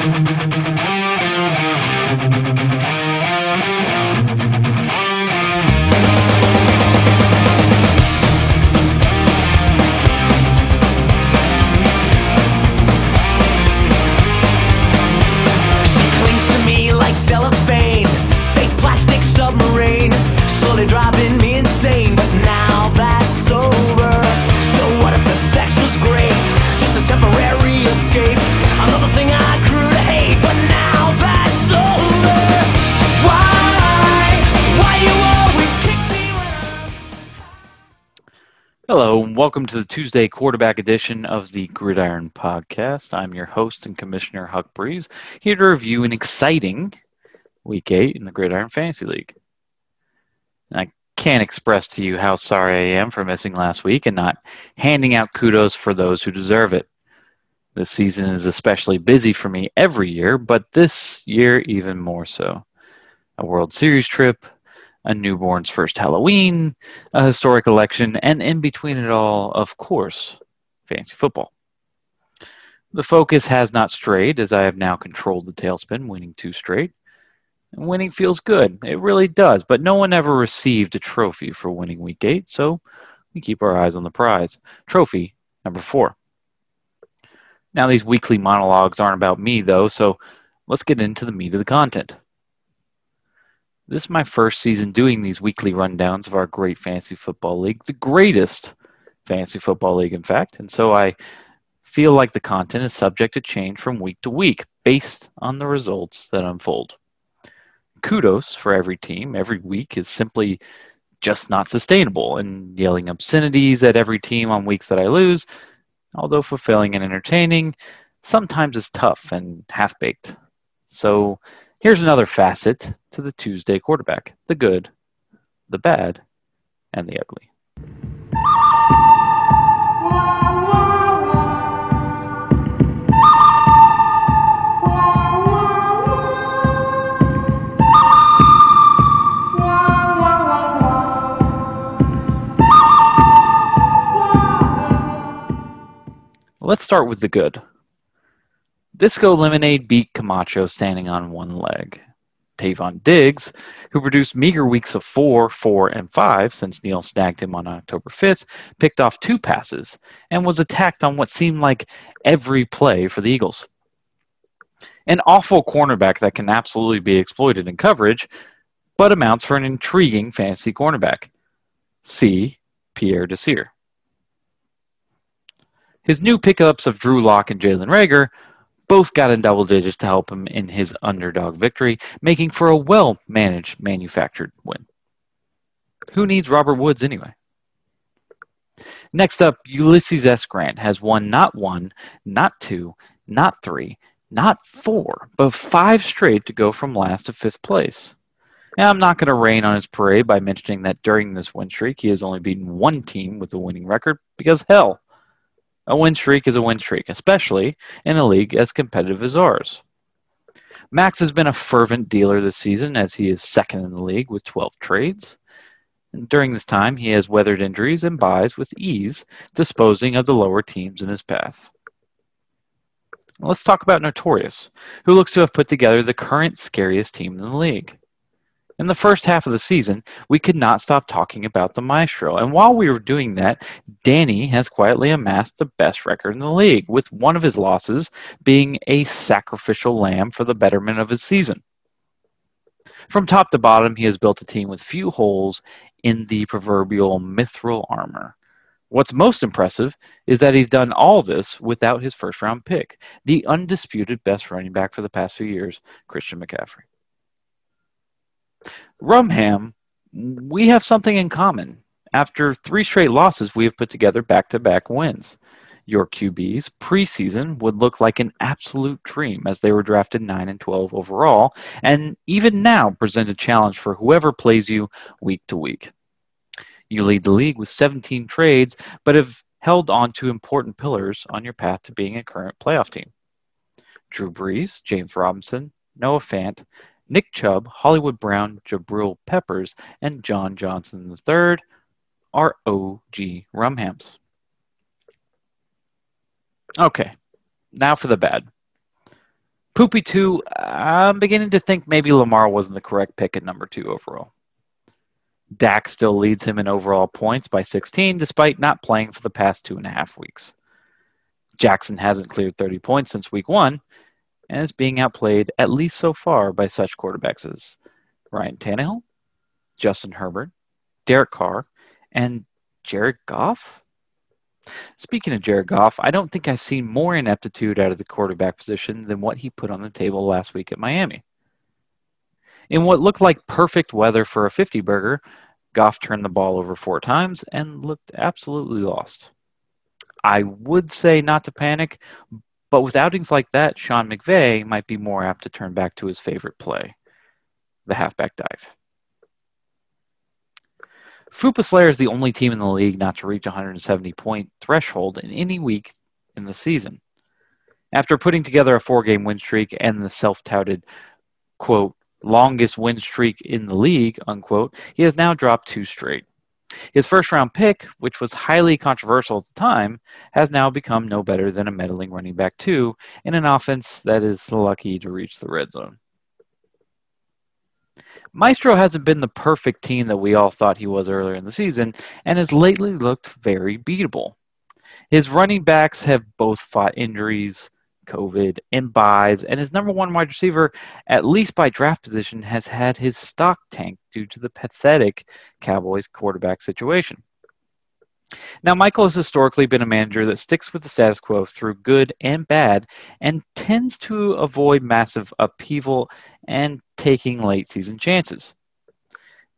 She welcome to the Tuesday quarterback edition of the Gridiron Podcast. I'm your host and commissioner, Huck Breeze, here to review an exciting week eight in the Gridiron Fantasy League. And I can't express to you how sorry I am for missing last week and not handing out kudos for those who deserve it. This season is especially busy for me every year, but this year even more so. A World Series trip, a newborn's first Halloween, a historic election, and in between it all, of course, fantasy football. The focus has not strayed as I have now controlled the tailspin, winning two straight. And winning feels good. It really does, but no one ever received a trophy for winning week eight, so we keep our eyes on the prize. Trophy number four. Now, these weekly monologues aren't about me, though, so let's get into the meat of the content. This is my first season doing these weekly rundowns of our great fantasy football league, the greatest fantasy football league, in fact. And so I feel like the content is subject to change from week to week based on the results that unfold. Kudos for every team every week is simply just not sustainable, and yelling obscenities at every team on weeks that I lose, although fulfilling and entertaining, sometimes is tough and half baked. So Here's another facet to the Tuesday quarterback the good, the bad, and the ugly. Let's start with the good. Disco Lemonade beat Camacho standing on one leg. Trevon Diggs, who produced meager weeks of four, four, and five since Neil snagged him on October 5th, picked off two passes and was attacked on what seemed like every play for the Eagles. An awful cornerback that can absolutely be exploited in coverage, but amounts for an intriguing fantasy cornerback. See Pierre Desir. His new pickups of Drew Lock and Jalen Reagor both got in double digits to help him in his underdog victory, making for a well managed manufactured win. Who needs Robert Woods anyway? Next up, Ulysses S. Grant has won not one, not two, not three, not four, but five straight to go from last to fifth place. Now, I'm not going to rain on his parade by mentioning that during this win streak, he has only beaten one team with a winning record because, hell, a win streak is a win streak, especially in a league as competitive as ours. Max has been a fervent dealer this season as he is second in the league with 12 trades. And during this time, he has weathered injuries and byes with ease, disposing of the lower teams in his path. Let's talk about Notorious, who looks to have put together the current scariest team in the league. In the first half of the season, we could not stop talking about the Maestro. And while we were doing that, Danny has quietly amassed the best record in the league, with one of his losses being a sacrificial lamb for the betterment of his season. From top to bottom, he has built a team with few holes in the proverbial mithril armor. What's most impressive is that he's done all this without his first round pick, the undisputed best running back for the past few years, Christian McCaffrey. Rumham, we have something in common. After three straight losses, we have put together back to back wins. Your QBs preseason would look like an absolute dream as they were drafted 9 and 12 overall, and even now present a challenge for whoever plays you week to week. You lead the league with 17 trades, but have held on to important pillars on your path to being a current playoff team. Drew Brees, James Robinson, Noah Fant, Nick Chubb, Hollywood Brown, Jabril Peppers, and John Johnson III are OG Rumhams. Okay, now for the bad. Poopy 2, I'm beginning to think maybe Lamar wasn't the correct pick at number 2 overall. Dak still leads him in overall points by 16, despite not playing for the past two and a half weeks. Jackson hasn't cleared 30 points since week one and is being outplayed, at least so far, by such quarterbacks as Ryan Tannehill, Justin Herbert, Derek Carr, and Jared Goff. Speaking of Jared Goff, I don't think I've seen more ineptitude out of the quarterback position than what he put on the table last week at Miami. In what looked like perfect weather for a 50 burger, Goff turned the ball over four times and looked absolutely lost. I would say not to panic, but with outings like that, Sean McVay might be more apt to turn back to his favorite play the halfback dive. Fupa Slayer is the only team in the league not to reach 170 point threshold in any week in the season. After putting together a four game win streak and the self touted, quote, longest win streak in the league, unquote, he has now dropped two straight. His first round pick, which was highly controversial at the time, has now become no better than a meddling running back two in an offense that is lucky to reach the red zone. Maestro hasn't been the perfect team that we all thought he was earlier in the season and has lately looked very beatable. His running backs have both fought injuries, COVID, and byes, and his number one wide receiver, at least by draft position, has had his stock tank due to the pathetic Cowboys quarterback situation. Now, Michael has historically been a manager that sticks with the status quo through good and bad and tends to avoid massive upheaval and taking late season chances.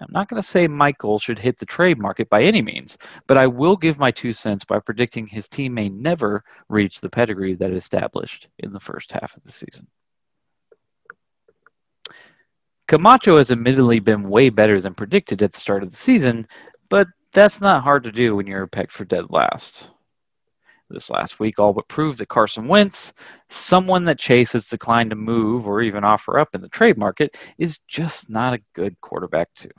I'm not going to say Michael should hit the trade market by any means, but I will give my two cents by predicting his team may never reach the pedigree that established in the first half of the season. Camacho has admittedly been way better than predicted at the start of the season, but that's not hard to do when you're pegged for dead last. This last week all but proved that Carson Wentz, someone that Chase has declined to move or even offer up in the trade market, is just not a good quarterback, too.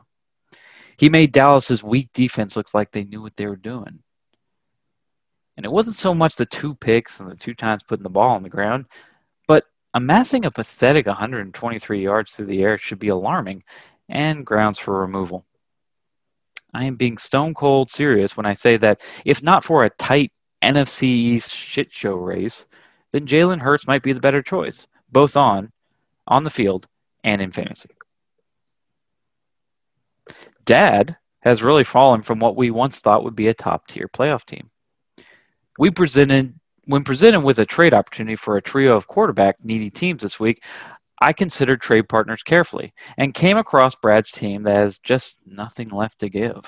He made Dallas's weak defense look like they knew what they were doing. And it wasn't so much the two picks and the two times putting the ball on the ground, but amassing a pathetic 123 yards through the air should be alarming and grounds for removal. I am being stone cold serious when I say that if not for a tight NFC East shit show race, then Jalen Hurts might be the better choice, both on, on the field, and in fantasy. Dad has really fallen from what we once thought would be a top tier playoff team. We presented when presented with a trade opportunity for a trio of quarterback needy teams this week, I considered trade partners carefully and came across Brad's team that has just nothing left to give.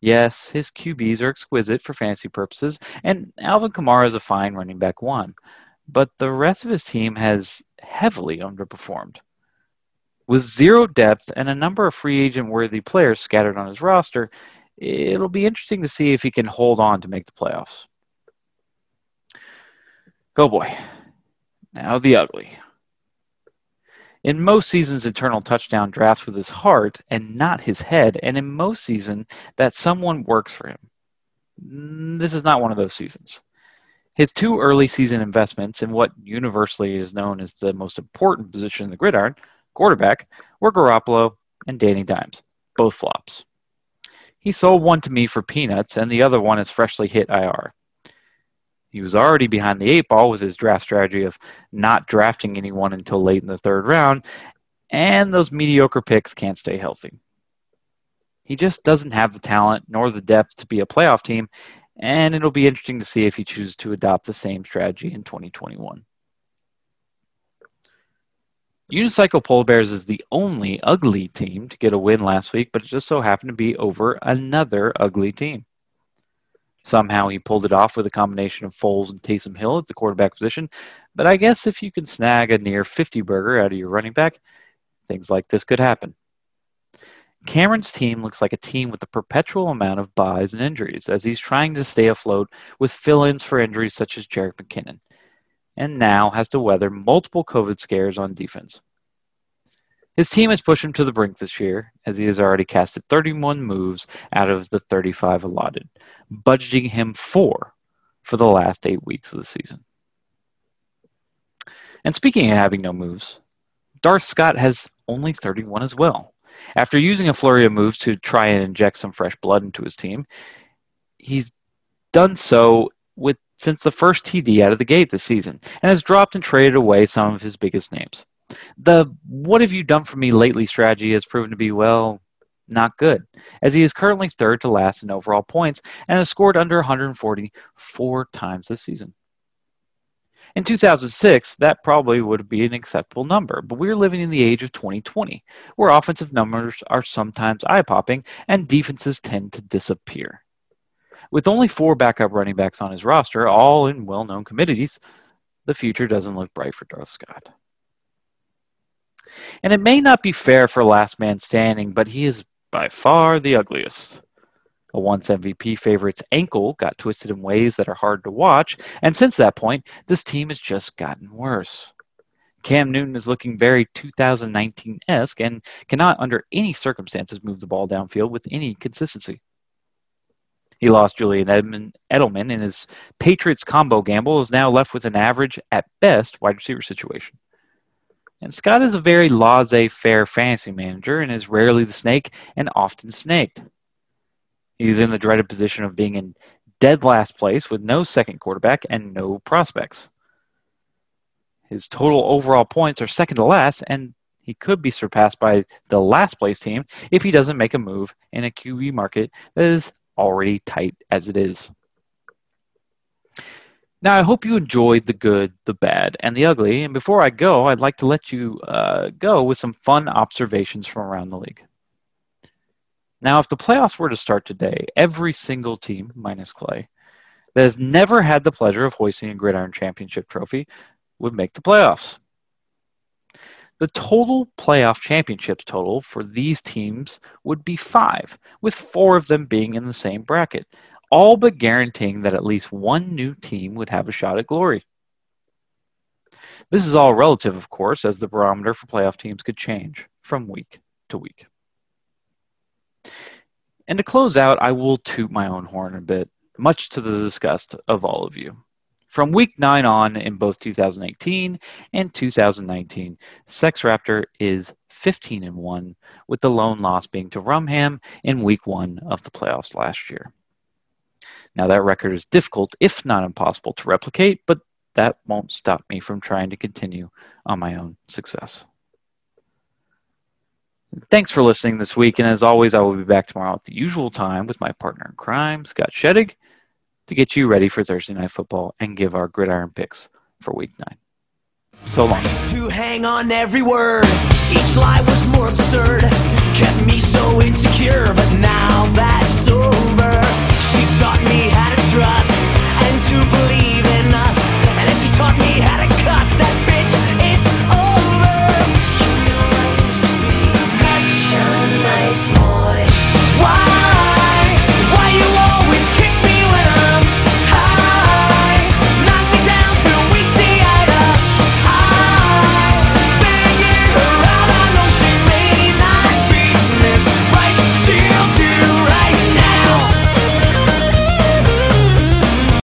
Yes, his QBs are exquisite for fantasy purposes, and Alvin Kamara is a fine running back one, but the rest of his team has heavily underperformed. With zero depth and a number of free agent worthy players scattered on his roster, it'll be interesting to see if he can hold on to make the playoffs. Go boy. Now the ugly. In most seasons, internal touchdown drafts with his heart and not his head, and in most season that someone works for him. Mm, this is not one of those seasons. His two early season investments in what universally is known as the most important position in the gridiron, quarterback, were Garoppolo and Danny Dimes, both flops. He sold one to me for peanuts, and the other one is freshly hit IR. He was already behind the eight ball with his draft strategy of not drafting anyone until late in the third round, and those mediocre picks can't stay healthy. He just doesn't have the talent nor the depth to be a playoff team, and it'll be interesting to see if he chooses to adopt the same strategy in 2021. Unicycle Polar Bears is the only ugly team to get a win last week, but it just so happened to be over another ugly team. Somehow he pulled it off with a combination of Foles and Taysom Hill at the quarterback position. But I guess if you can snag a near 50 burger out of your running back, things like this could happen. Cameron's team looks like a team with a perpetual amount of byes and injuries as he's trying to stay afloat with fill ins for injuries such as Jerick McKinnon, and now has to weather multiple COVID scares on defense. His team has pushed him to the brink this year, as he has already casted 31 moves out of the 35 allotted, budgeting him four for the last eight weeks of the season. And speaking of having no moves, Darth Scott has only 31 as well. After using a flurry of moves to try and inject some fresh blood into his team, he's done so with since the first TD out of the gate this season and has dropped and traded away some of his biggest names. The what have you done for me lately strategy has proven to be, well, not good, as he is currently third to last in overall points and has scored under 140 four times this season. In 2006, that probably would be an acceptable number, but we're living in the age of 2020, where offensive numbers are sometimes eye popping and defenses tend to disappear. With only four backup running backs on his roster, all in well known committees, the future doesn't look bright for Darth Scott. And it may not be fair for last man standing, but he is by far the ugliest. A once MVP favorite's ankle got twisted in ways that are hard to watch, and since that point, this team has just gotten worse. Cam Newton is looking very 2019 esque and cannot, under any circumstances, move the ball downfield with any consistency. He lost Julian Edelman, and his Patriots combo gamble is now left with an average, at best, wide receiver situation. And Scott is a very laissez faire fantasy manager and is rarely the snake and often snaked. He's in the dreaded position of being in dead last place with no second quarterback and no prospects. His total overall points are second to last, and he could be surpassed by the last place team if he doesn't make a move in a QB market that is already tight as it is. Now, I hope you enjoyed the good, the bad, and the ugly. And before I go, I'd like to let you uh, go with some fun observations from around the league. Now, if the playoffs were to start today, every single team, minus Clay, that has never had the pleasure of hoisting a Gridiron Championship trophy would make the playoffs. The total playoff championships total for these teams would be five, with four of them being in the same bracket, all but guaranteeing that at least one new team would have a shot at glory. This is all relative, of course, as the barometer for playoff teams could change from week to week. And to close out, I will toot my own horn a bit, much to the disgust of all of you. From week 9 on in both 2018 and 2019, Sex Raptor is 15 and 1, with the lone loss being to Rumham in week 1 of the playoffs last year. Now, that record is difficult, if not impossible, to replicate, but that won't stop me from trying to continue on my own success. Thanks for listening this week, and as always, I will be back tomorrow at the usual time with my partner in crime, Scott Sheddig, to get you ready for Thursday Night Football and give our gridiron picks for Week 9. So long. To hang on every word, each lie was more absurd, kept me so insecure, but now that's over. She taught me how to trust and to believe in us, and then she taught me how to cuss.